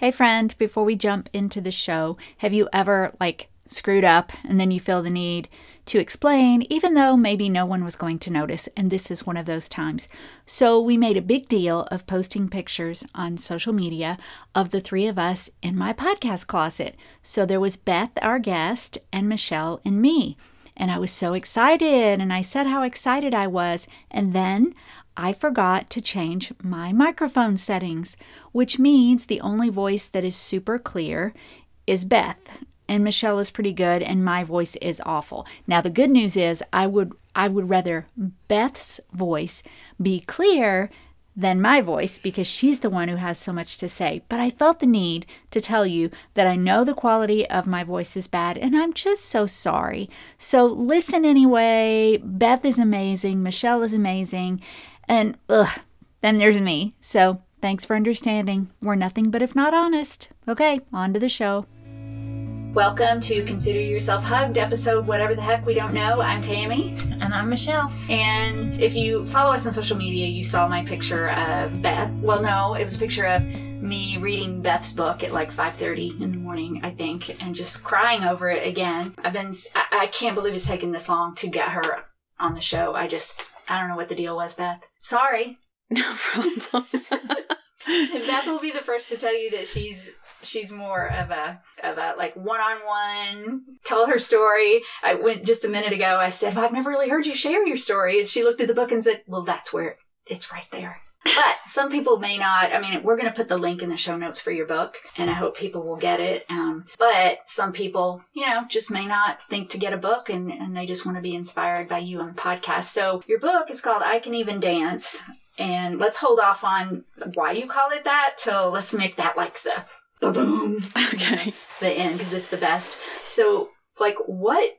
Hey, friend, before we jump into the show, have you ever, like, screwed up and then you feel the need to explain, even though maybe no one was going to notice? And this is one of those times. So, we made a big deal of posting pictures on social media of the three of us in my podcast closet. So, there was Beth, our guest, and Michelle and me. And I was so excited, and I said how excited I was. And then I forgot to change my microphone settings, which means the only voice that is super clear is Beth. And Michelle is pretty good and my voice is awful. Now the good news is I would I would rather Beth's voice be clear than my voice because she's the one who has so much to say. But I felt the need to tell you that I know the quality of my voice is bad and I'm just so sorry. So listen anyway. Beth is amazing. Michelle is amazing. And ugh, then there's me. So thanks for understanding. We're nothing but if not honest. Okay, on to the show. Welcome to Consider Yourself Hugged episode, whatever the heck we don't know. I'm Tammy. And I'm Michelle. And if you follow us on social media, you saw my picture of Beth. Well, no, it was a picture of me reading Beth's book at like 5:30 in the morning, I think, and just crying over it again. I've been I, I can't believe it's taken this long to get her on the show. I just I don't know what the deal was, Beth. Sorry. No problem. Beth will be the first to tell you that she's she's more of a of a like one on one tell her story. I went just a minute ago. I said, well, "I've never really heard you share your story," and she looked at the book and said, "Well, that's where it's right there." But some people may not. I mean, we're going to put the link in the show notes for your book, and I hope people will get it. Um, but some people, you know, just may not think to get a book, and, and they just want to be inspired by you on the podcast. So your book is called "I Can Even Dance." And let's hold off on why you call it that till let's make that like the boom okay. the end because it's the best. So, like, what?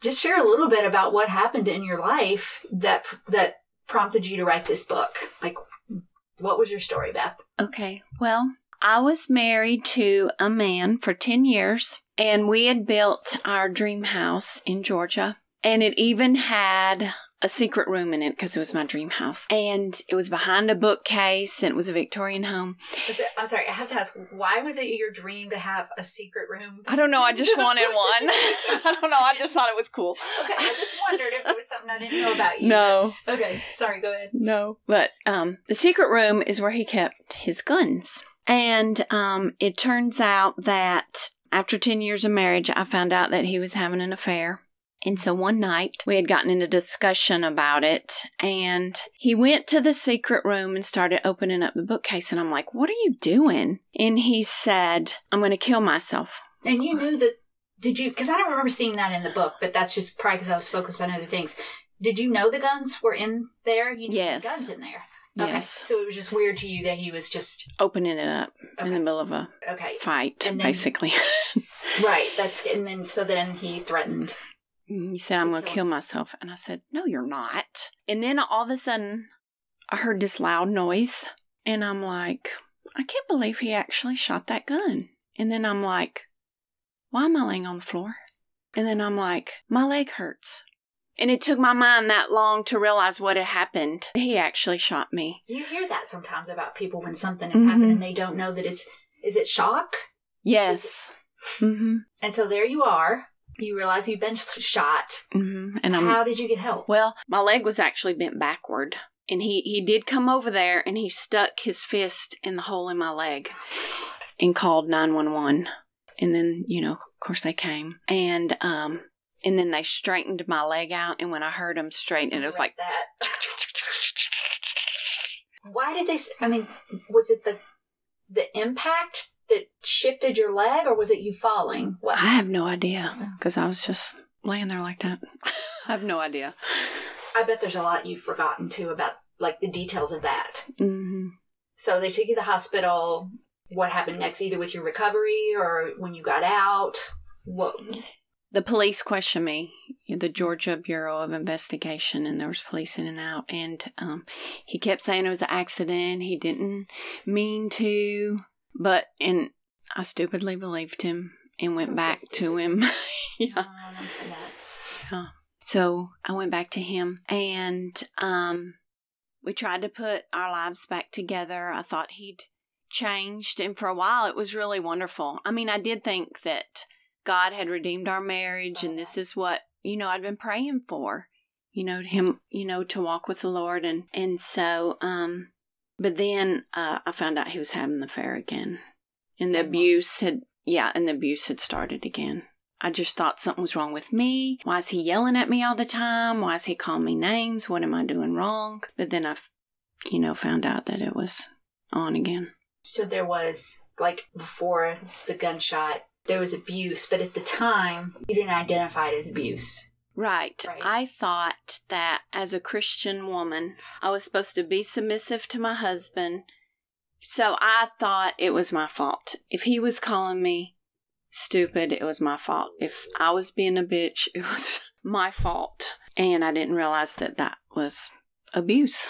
Just share a little bit about what happened in your life that that prompted you to write this book. Like, what was your story, Beth? Okay. Well, I was married to a man for 10 years, and we had built our dream house in Georgia. And it even had a secret room in it because it was my dream house. And it was behind a bookcase and it was a Victorian home. It, I'm sorry, I have to ask, why was it your dream to have a secret room? I don't know. I just wanted one. I don't know. I just thought it was cool. Okay, I just wondered if it was something I didn't know about you. No. Okay, sorry, go ahead. No. But um, the secret room is where he kept his guns. And um, it turns out that after 10 years of marriage, I found out that he was having an affair. And so one night we had gotten in a discussion about it, and he went to the secret room and started opening up the bookcase. And I'm like, What are you doing? And he said, I'm going to kill myself. And you knew that, did you, because I don't remember seeing that in the book, but that's just probably because I was focused on other things. Did you know the guns were in there? You Yes. the guns in there. Yes. So it was just weird to you that he was just, Opening it up in the middle of a okay. fight, then- basically. Right, that's, and then, so then he threatened. He said, I'm going to kill myself. And I said, No, you're not. And then all of a sudden, I heard this loud noise. And I'm like, I can't believe he actually shot that gun. And then I'm like, Why am I laying on the floor? And then I'm like, My leg hurts. And it took my mind that long to realize what had happened. He actually shot me. You hear that sometimes about people when something has Mhm. happened and they don't know that it's, is it shock? Yes. Mm-hmm. And so there you are. You realize you've been shot. Mm-hmm. And I'm How did you get help? Well, my leg was actually bent backward. And he, he did come over there and he stuck his fist in the hole in my leg and called 911. And then, you know, of course they came. And um and then they straightened my leg out and when I heard them straighten it, it was like that. Why did they? s- I mean, was it the the impact that shifted your leg, or was it you falling? What? I have no idea because I was just laying there like that. I have no idea. I bet there's a lot you've forgotten too about like the details of that. hmm So they took you to the hospital. What happened next, either with your recovery or when you got out? What? The police questioned me, the Georgia Bureau of Investigation, and there was police in and out. And um, he kept saying it was an accident. He didn't mean to, but and I stupidly believed him and went That's so back to him. yeah. Oh, that. So I went back to him, and um, we tried to put our lives back together. I thought he'd changed. And for a while, it was really wonderful. I mean, I did think that God had redeemed our marriage, and this is what, you know, I'd been praying for, you know, him, you know, to walk with the Lord. And, and so, um, but then uh, I found out he was having the affair again. And the abuse had, yeah, and the abuse had started again. I just thought something was wrong with me. Why is he yelling at me all the time? Why is he calling me names? What am I doing wrong? But then I, f- you know, found out that it was on again. So there was like before the gunshot, there was abuse, but at the time you didn't identify it as abuse. Right. Right. I thought that as a Christian woman, I was supposed to be submissive to my husband. So I thought it was my fault. If he was calling me stupid, it was my fault. If I was being a bitch, it was my fault. And I didn't realize that that was abuse.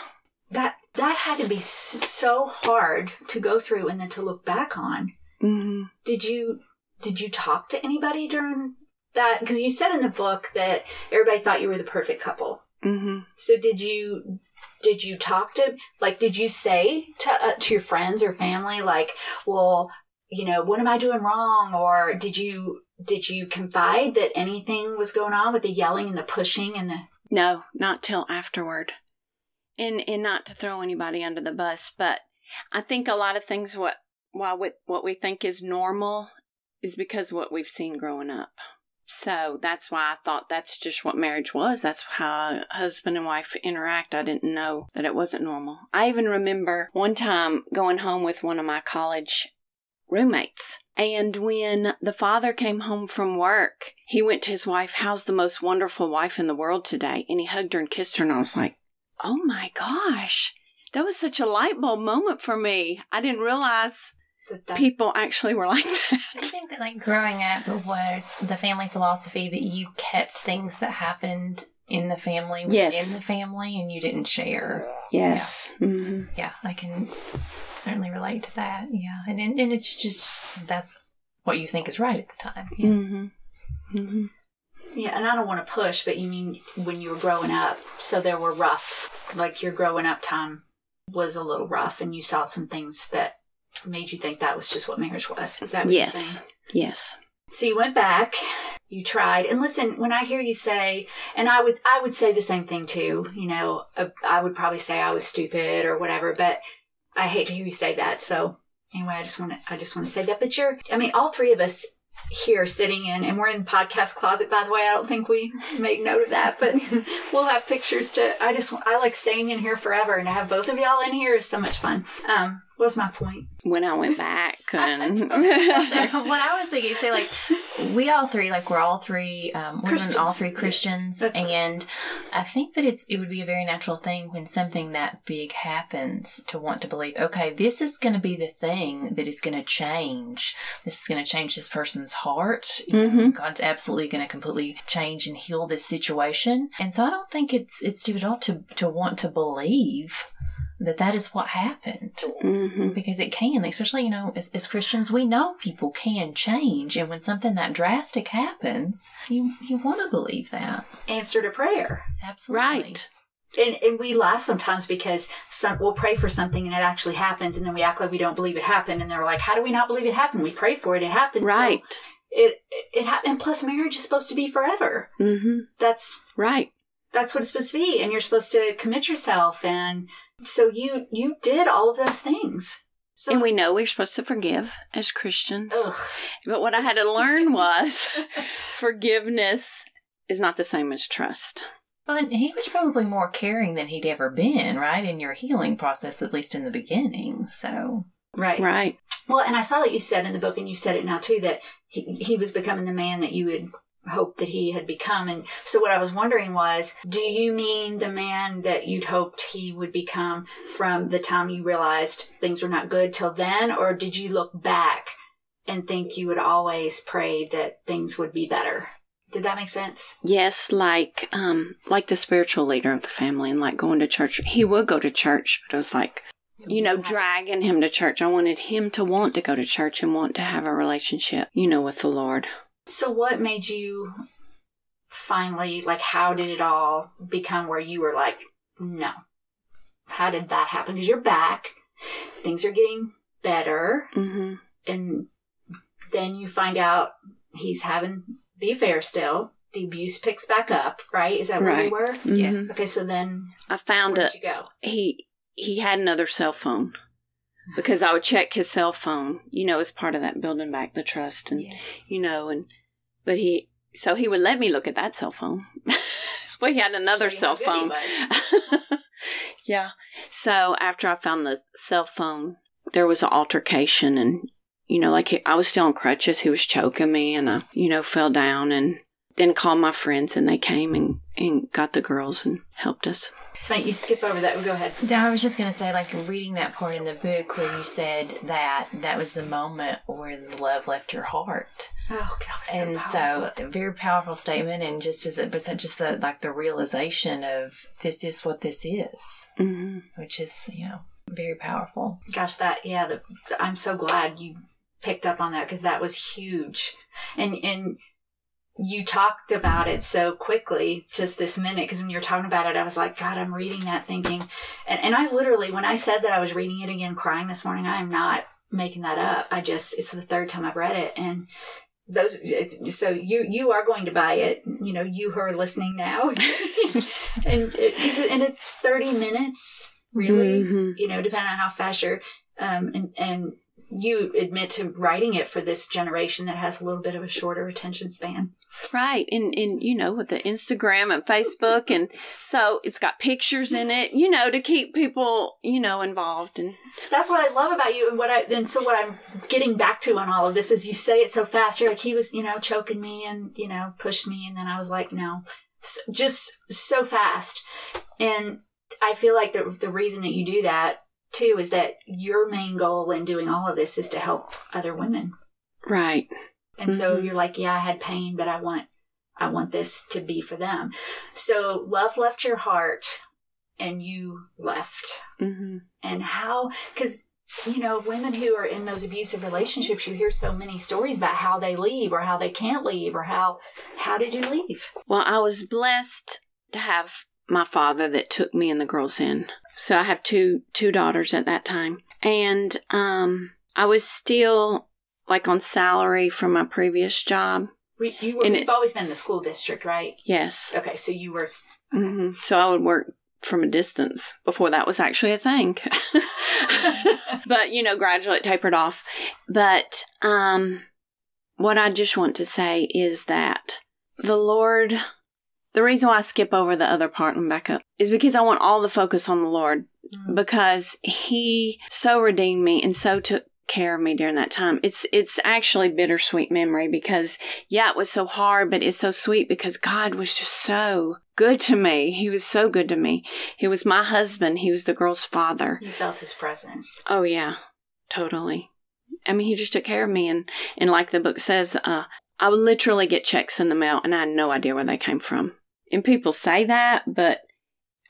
That that had to be so hard to go through and then to look back on. hmm Did you did you talk to anybody during that? Because you said in the book that everybody thought you were the perfect couple. hmm So did you did you talk to like did you say to uh, to your friends or family like, well, you know, what am I doing wrong? Or did you did you confide that anything was going on with the yelling and the pushing and the No, not till afterward. And and not to throw anybody under the bus, but I think a lot of things what why what we think is normal is because what we've seen growing up. So that's why I thought that's just what marriage was. That's how husband and wife interact. I didn't know that it wasn't normal. I even remember one time going home with one of my college roommates. And when the father came home from work, he went to his wife, How's the most wonderful wife in the world today? And he hugged her and kissed her. And I was like, Oh my gosh, that was such a light bulb moment for me. I didn't realize that, that people actually were like that. I think that like growing up was the family philosophy that you kept things that happened in the family Yes. in the family and you didn't share. Yes. hmm Yeah, I can certainly relate to that. Yeah, and and, and it's just that's what you think is right at the time. Yeah. hmm hmm Yeah, and I don't want to push, but you mean when you were growing up, so there were rough, like your growing up time was a little rough, and you saw some things that made you think that was just what marriage was. Is that what you're Yes. saying? Yes. So you went back, you tried, and listen. When I hear you say, and I would, I would say the same thing too. You know, uh, I would probably say I was stupid or whatever, but I hate to hear you say that. So anyway, I just want to, I just want to say that. But you're, I mean, all three of us here sitting in, and we're in the podcast closet. By the way, I don't think we make note of that, but we'll have pictures to. I just, I like staying in here forever, and to have both of y'all in here is so much fun. Um, what was my point? When I went back and what I was thinking, say like we all three, like we're all three um, women, Christians. all three Yes, Christians, right. and I think that it's it would be a very natural thing when something that big happens to want to believe, okay, this is going to be the thing that is going to change. This is going to change this person's heart. You know. God's absolutely going to completely change and heal this situation, and so I don't think it's it's stupid at all to to want to believe that that is what happened hmm because it can especially you know as, as christians we know people can change and when something that drastic happens you you want to believe that Answer to prayer. absolutely right. And, and we laugh sometimes because some we'll pray for something and it actually happens, and then we act like we don't believe it happened, and they're like, "How do we not believe it happened? We prayed for it, it happened." So Right. it it happened. And plus, marriage is supposed to be forever. hmm That's Right. that's what it's supposed to be, and you're supposed to commit yourself. And so you you did all of those things. So and we know we're supposed to forgive as Christians. ugh, But what I had to learn was forgiveness is not the same as trust. well and he was probably more caring than he'd ever been right in your healing process at least in the beginning so right. Right. Well, and I saw that you said in the book, and you said it now too, that he, he was becoming the man that you had hoped that he had become. And so what I was wondering was, do you mean the man that you'd hoped he would become from the time you realized things were not good till then? Or did you look back and think you would always pray that things would be better? Did that make sense? Yes, like um like the spiritual leader of the family and like going to church. He would go to church, but it was like you know, dragging him to church. I wanted him to want to go to church and want to have a relationship, you know, with the Lord. So what made you finally, like, how did it all become where you were like, no? How did that happen? Because you're back. Things are getting better, Mm-hmm. and then you find out he's having the affair still. The abuse picks back up, right? Is that where you Right. were? Yes. Okay, so then I found where a did you go? he he had another cell phone because I would check his cell phone, you know, as part of that building back the trust and you know, and but he so he would let me look at that cell phone. well, he had another cell phone. yeah. So after I found the cell phone, there was an altercation, and you know, like he, I was still on crutches. He was choking me, and I, you know, fell down, and then called my friends, and they came and and got the girls and helped us. So you skip over that. Go ahead. No, I was just going to say, like, reading that part in the book where you said that that was the moment where the love left your heart. Oh, God, so and powerful. so, a very powerful statement. And just as it, but just the, like, the realization of this is what this is, hmm which is, you know, very powerful. Gosh, that yeah, the, I'm so glad you picked up on that because that was huge, and and you talked about it so quickly just this minute because when you were talking about it, I was like, God, I'm reading that thinking, and and I literally when I said that I was reading it again, crying this morning, I am not making that up. I just it's the third time I've read it, and those so you you are going to buy it. You know you who are listening now. And it, and it's 30 minutes really? Mhm. you know depending on how fast you're um and and you admit to writing it for this generation that has a little bit of a shorter attention span Right. And and you know, with the Instagram and Facebook and so it's got pictures in it, you know, to keep people, you know, involved and that's what I love about you and what I and so what I'm getting back to on all of this is you say it so fast you're like he was you know choking me and you know pushed me and then I was like no S just so fast and I feel like the the reason that you do that too is that your main goal in doing all of this is to help other women Right. and so Mhm. you're like yeah I had pain but I want I want this to be for them so love left your heart and you left hmm and how because you know women who are in those abusive relationships you hear so many stories about how they leave or how they can't leave or how how did you leave Well, I was blessed to have my father that took me and the girls in. So I have two two daughters at that time. And um I was still like on salary from my previous job. we, you were, it- always been in the school district right Yes. okay so you were hmm So I would work from a distance before that was actually a thing. but you know, gradually it tapered off. But um, what I just want to say is that the Lord, the reason why I skip over the other part and back up is because I want all the focus on the Lord because He so redeemed me and so took care of me during that time. It's it's actually bittersweet memory because yeah, it was so hard, but it's so sweet because God was just so good to me. He was so good to me. He was my husband. He was the girl's father. you felt his presence Oh yeah, totally. I mean, he just took care of me, and and like the book says, uh, I would literally get checks in the mail, and I had no idea where they came from. And people say that, but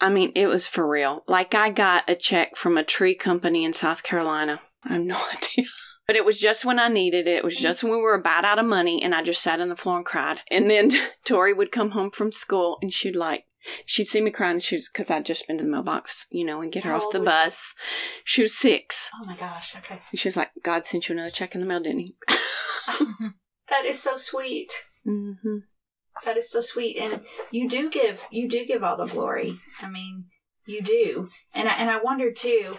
I mean, it was for real. Like I got a check from a tree company in South Carolina. I have no idea. But it was just when I needed it. It was just when we were about out of money, and I just sat on the floor and cried. And then Tori would come home from school, and she'd like, she'd see me crying. She's because I'd just been to the mailbox, you know, and get her How off the was she? bus. She was six. oh my gosh okay And she was like, God sent you another check in the mail, didn't he? that is so sweet. Mm-hmm. that is so sweet. And you do give you do give all the glory. I mean you do. And i and i wonder too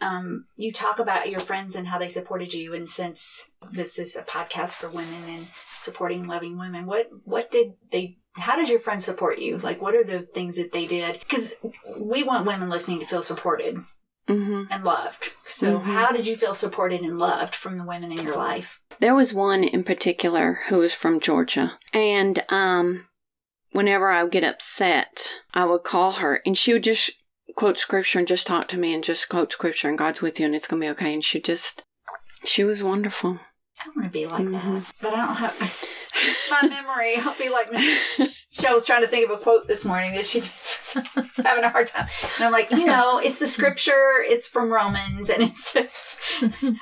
um you talk about your friends and how they supported you. And since this is a podcast for women and supporting loving women what what did they how did your friends support you? Like what are the things that they did? Because we want women listening to feel supported Mm-hmm. and loved so Mhm. how did you feel supported and loved from the women in your life There was one in particular who was from Georgia. And um, whenever I would get upset, I would call her and she would just quote scripture and just talk to me and just quote scripture and God's with you and it's going to be okay. And she just, she was wonderful. I want to be like Mhm. that, but I don't have my memory. I'll be like Michelle was trying to think of a quote this morning that she just was having a hard time, and I'm like, you know, it's the scripture. It's from Romans, and it says,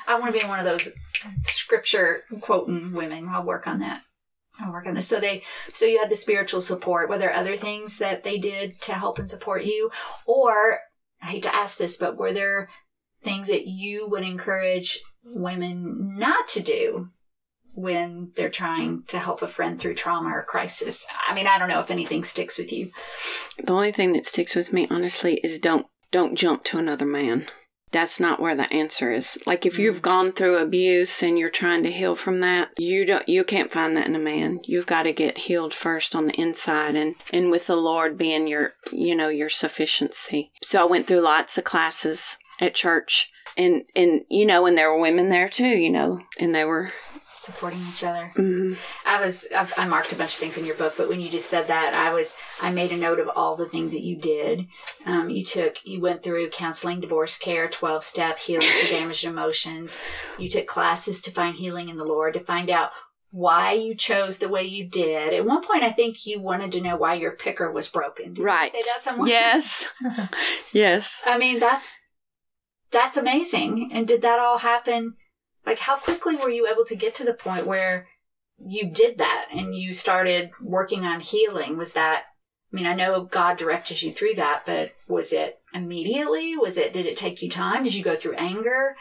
I want to be one of those scripture quoting women. I'll work on that. I'll work on this. So they, so you had the spiritual support. Were there other things that they did to help and support you, or I hate to ask this, but were there things that you would encourage women not to do when they're trying to help a friend through trauma or crisis? I mean, I don't know if anything sticks with you. The only thing that sticks with me, honestly, is don't don't jump to another man. That's not where the answer is. Like if you've mm. gone through abuse and you're trying to heal from that, you don't you can't find that in a man. You've got to get healed first on the inside and and with the Lord being your, you know, your sufficiency. So I went through lots of classes at church and and you know, and there were women there too, you know, and they were supporting each other. mm, I was I've, I marked a bunch of things in your book, but when you just said that, I was I made a note of all the things that you did. Um, you took you went through counseling, divorce care, twelve step healing for damaged emotions. You took classes to find healing in the Lord to find out why you chose the way you did. At one point, I think you wanted to know why your picker was broken. Did you right. say that somewhere? Yes. yes. I mean, that's that's amazing. And did that all happen? Like, how quickly were you able to get to the point where you did that and you started working on healing? Was that? I mean, I know God directed you through that, but was it immediately? Was it? Did it take you time? Did you go through anger?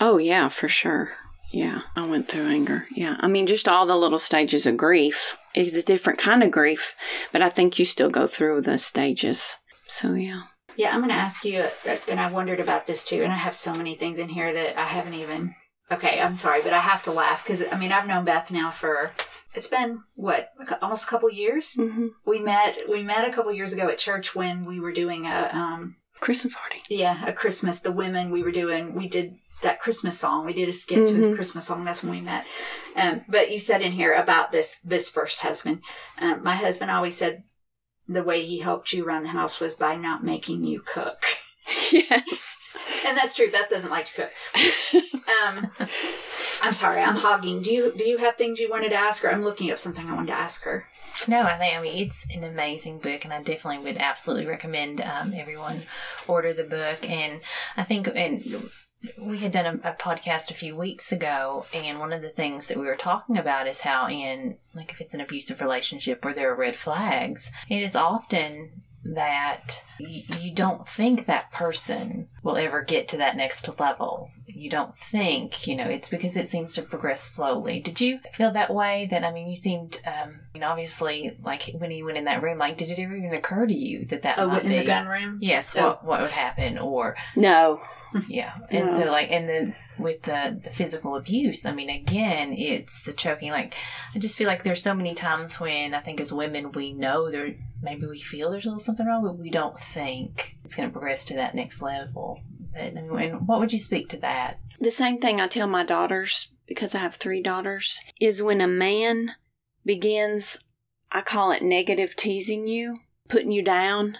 Oh, yeah, for sure. Yeah, I went through anger. Yeah. I mean, just all the little stages of grief. It's a different kind of grief, but I think you still go through the stages. So, yeah. Yeah, I'm going to ask you, and I wondered about this too, and I have so many things in here that I haven't even. Okay, I'm sorry, but I have to laugh because I mean I've known Beth now for it's been what almost a couple years. Mm-hmm. We met we met a couple years ago at church when we were doing a um Christmas party. yeah a Christmas. The women we were doing we did that Christmas song. We did a skit to the. Christmas song. That's when we met. Um, but you said in here about this this first husband. Um, my husband always said the way he helped you around the house was by not making you cook. yes. And that's true. Beth doesn't like to cook. Um, I'm sorry, I'm hogging. Do you do you have things you wanted to ask her? I'm looking up something I wanted to ask her. No, I think I mean it's an amazing book, and I definitely would absolutely recommend um, everyone order the book. And I think and we had done a, a podcast a few weeks ago, and one of the things that we were talking about is how in like if it's an abusive relationship where there are red flags, it is often that you, you don't think that person will ever get to that next level. You don't think, you know, it's because it seems to progress slowly. Did you feel that way? That, I mean, you seemed, um, I mean, obviously, like when you went in that room, like, did it ever even occur to you that that Oh, might in be, the gun room. yes, Oh. what, what would happen? Or, No. yeah. And No. so, like, and then with the, the physical abuse, I mean, again, it's the choking. Like, I just feel like there's so many times when I think as women, we know there, maybe we feel there's a little something wrong, but we don't think it's going to progress to that next level. But, I mean, what would you speak to that? The same thing I tell my daughters, because I have three daughters, is when a man begins, I call it negative teasing you, putting you down.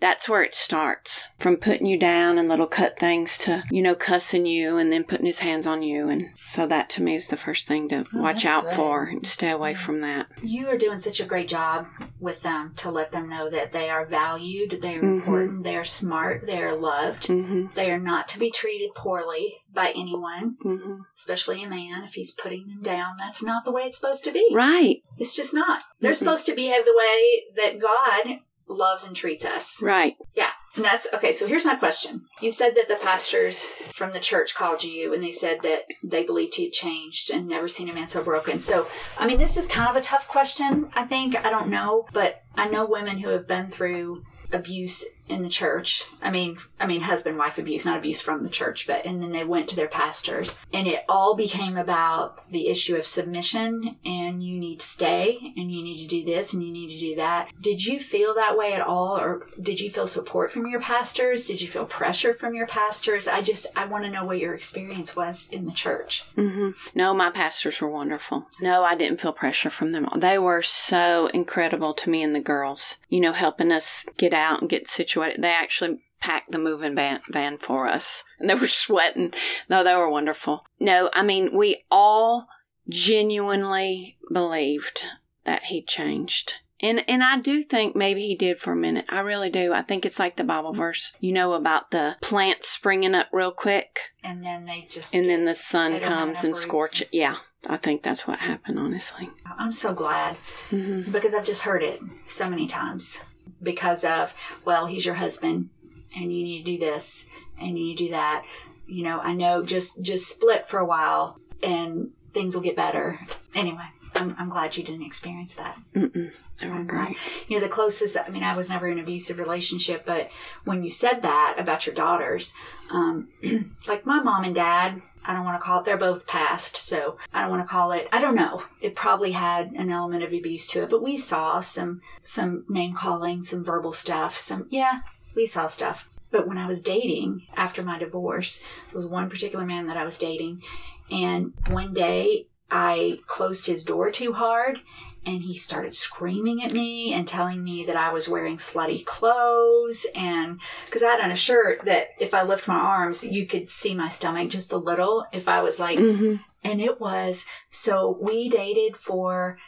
That's where it starts. From putting you down and little cut things to, you know, cussing you and then putting his hands on you. And so that to me is the first thing to Oh, watch out good. for and stay away from that. You are doing such a great job with them to let them know that they are valued, they are Mhm. important, they are smart, they are loved. hmm They are not to be treated poorly by anyone, hmm especially a man. If he's putting them down, that's not the way it's supposed to be. Right. It's just not. They're Mhm. supposed to behave the way that God loves and treats us. Right. Yeah. And that's okay. So here's my question. You said that the pastors from the church called you and they said that they believed you'd changed and never seen a man so broken. So, I mean, this is kind of a tough question, I think. I don't know. But I know women who have been through abuse in the church. I mean, I mean, husband wife abuse, not abuse from the church, but and then they went to their pastors, and it all became about the issue of submission and you need to stay and you need to do this and you need to do that. Did you feel that way at all, or did you feel support from your pastors? Did you feel pressure from your pastors? I just I want to know what your experience was in the church. hmm No, my pastors were wonderful. No, I didn't feel pressure from them. They were so incredible to me in the girls, you know, helping us get out and get situated. They actually packed the moving van, van for us and they were sweating. No, they were wonderful. No, I mean, we all genuinely believed that he changed. And and I do think maybe he did for a minute. I really do. I think it's like the Bible verse, you know, about the plant springing up real quick And then they just and then the sun comes and enough scorch it. Yeah, I think that's what happened, honestly. I'm so glad hmm because I've just heard it so many times because of well, he's your husband and you need to do this and you need to do that. you know, I know just just split for a while and things will get better. Anyway, I'm, I'm glad you didn't experience that. Mm-mm. I'm glad. You know, the closest, I mean, I was never in an abusive relationship, but when you said that about your daughters, um, like my mom and dad, I don't want to call it, they're both passed, so I don't want to call it, I don't know. It probably had an element of abuse to it, but we saw some, some name calling, some verbal stuff, some, yeah, we saw stuff. But when I was dating after my divorce, there was one particular man that I was dating, and one day I closed his door too hard and he started screaming at me and telling me that I was wearing slutty clothes and because I had on a shirt that if I lift my arms you could see my stomach just a little if I was like hmm and it was so we dated for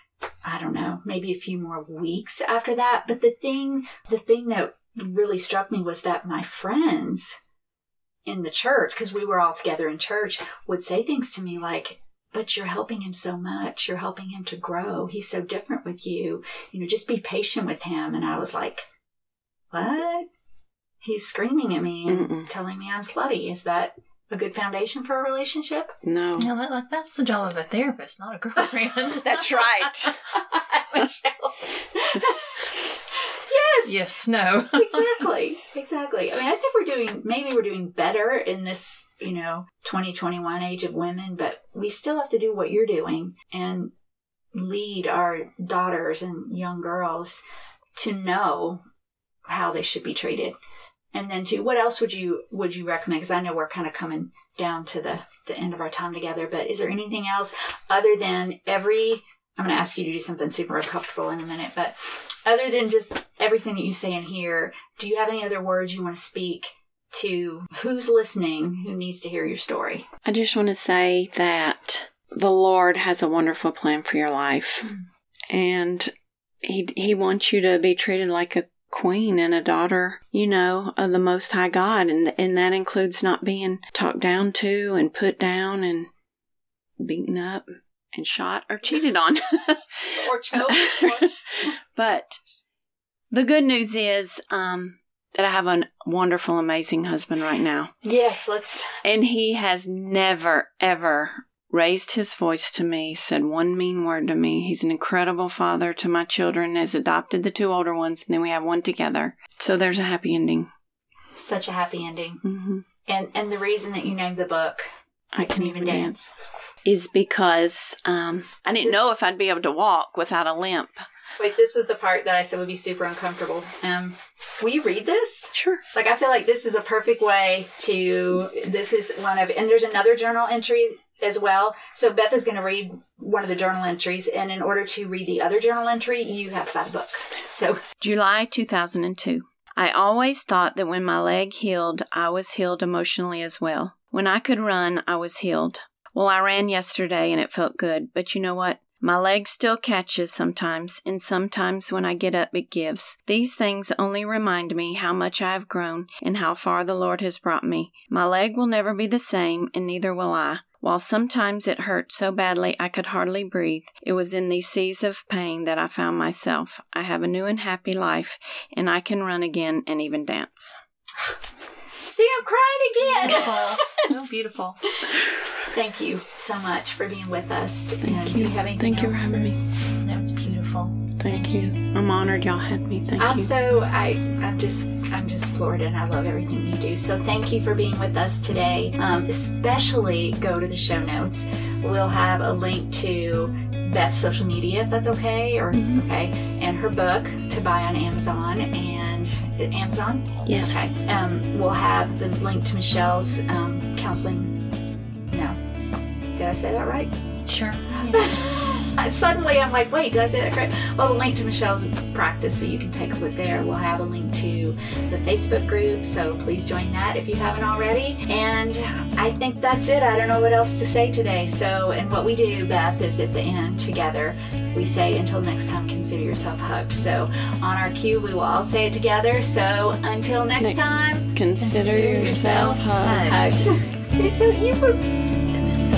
I don't know maybe a few more weeks after that but the thing the thing that really struck me was that my friends in the church because we were all together in church would say things to me like but you're helping him so much you're helping him to grow he's so different with you you know just be patient with him and i was like what he's screaming at me and Mm-mm. telling me i'm slutty is that a good foundation for a relationship No. You know, that, like that's the job of a therapist, not a girlfriend. That's right. Yes yes, no. exactly exactly. I mean i think we're doing maybe we're doing better in this you know 2021 age of women but we still have to do what you're doing and lead our daughters and young girls to know how they should be treated. And then to what else would you would you recommend? Because i know we're kind of coming down to the the end of our time together but is there anything else other than every i'm going to ask you to do something super uncomfortable in a minute but other than just everything that you say in here do you have any other words you want to speak to who's listening who needs to hear your story? I just want to say that the Lord has a wonderful plan for your life. And he he wants you to be treated like a queen and a daughter, you know, of the most high God. And and that includes not being talked down to and put down and beaten up and shot or cheated on. or choked. but the good news is um that I have a wonderful, amazing husband right now. yes let's And he has never, ever raised his voice to me, said one mean word to me. He's an incredible father to my children, has adopted the two older ones, and then we have one together. So there's a happy ending. such a happy ending hmm and and the reason that you named the book I can even dance Is because um, I didn't know if I'd be able to walk without a limp. Wait, this was the part that I said would be super uncomfortable. Um, will you read this? Sure. Like, I feel like this is a perfect way to. This is one of, and there's another journal entry as well. So Beth is going to read one of the journal entries, and in order to read the other journal entry, you have to buy the book. So July 2002. I always thought that when my leg healed, I was healed emotionally as well. When I could run, I was healed. Well, I ran yesterday and it felt good, but you know what? My leg still catches sometimes, and sometimes when I get up, it gives. These things only remind me how much I have grown and how far the Lord has brought me. My leg will never be the same, and neither will I. While sometimes it hurt so badly I could hardly breathe, it was in these seas of pain that I found myself. I have a new and happy life, and I can run again and even dance. See, I'm crying again. Beautiful. so beautiful. Thank you so much for being with us. Thank and you. do you have anything Thank you for having me. That was beautiful. Thank, you. I'm honored y'all had me. Thank I'm you. so I I'm just I'm just floored and I love everything you do. So thank you for being with us today. Um, especially go to the show notes. We'll have a link to Beth's social media if that's okay or Mhm. okay, and her book to buy on Amazon and Amazon. yes. Okay. Um, we'll have the link to Michelle's um, counseling. No, did I say that right? Sure. Suddenly, I'm like, wait, did I say that correct? Well, the link to Michelle's practice, so you can take a look there. We'll have a link to the Facebook group, so please join that if you haven't already. And I think that's it. I don't know what else to say today. So, and what we do, Beth, is at the end together, we say, until next time, consider yourself hugged. So, on our cue, we will all say it together. So, until next, Next. time, Consider, Consider yourself yourself hugged. hugged. hugged. so, you were so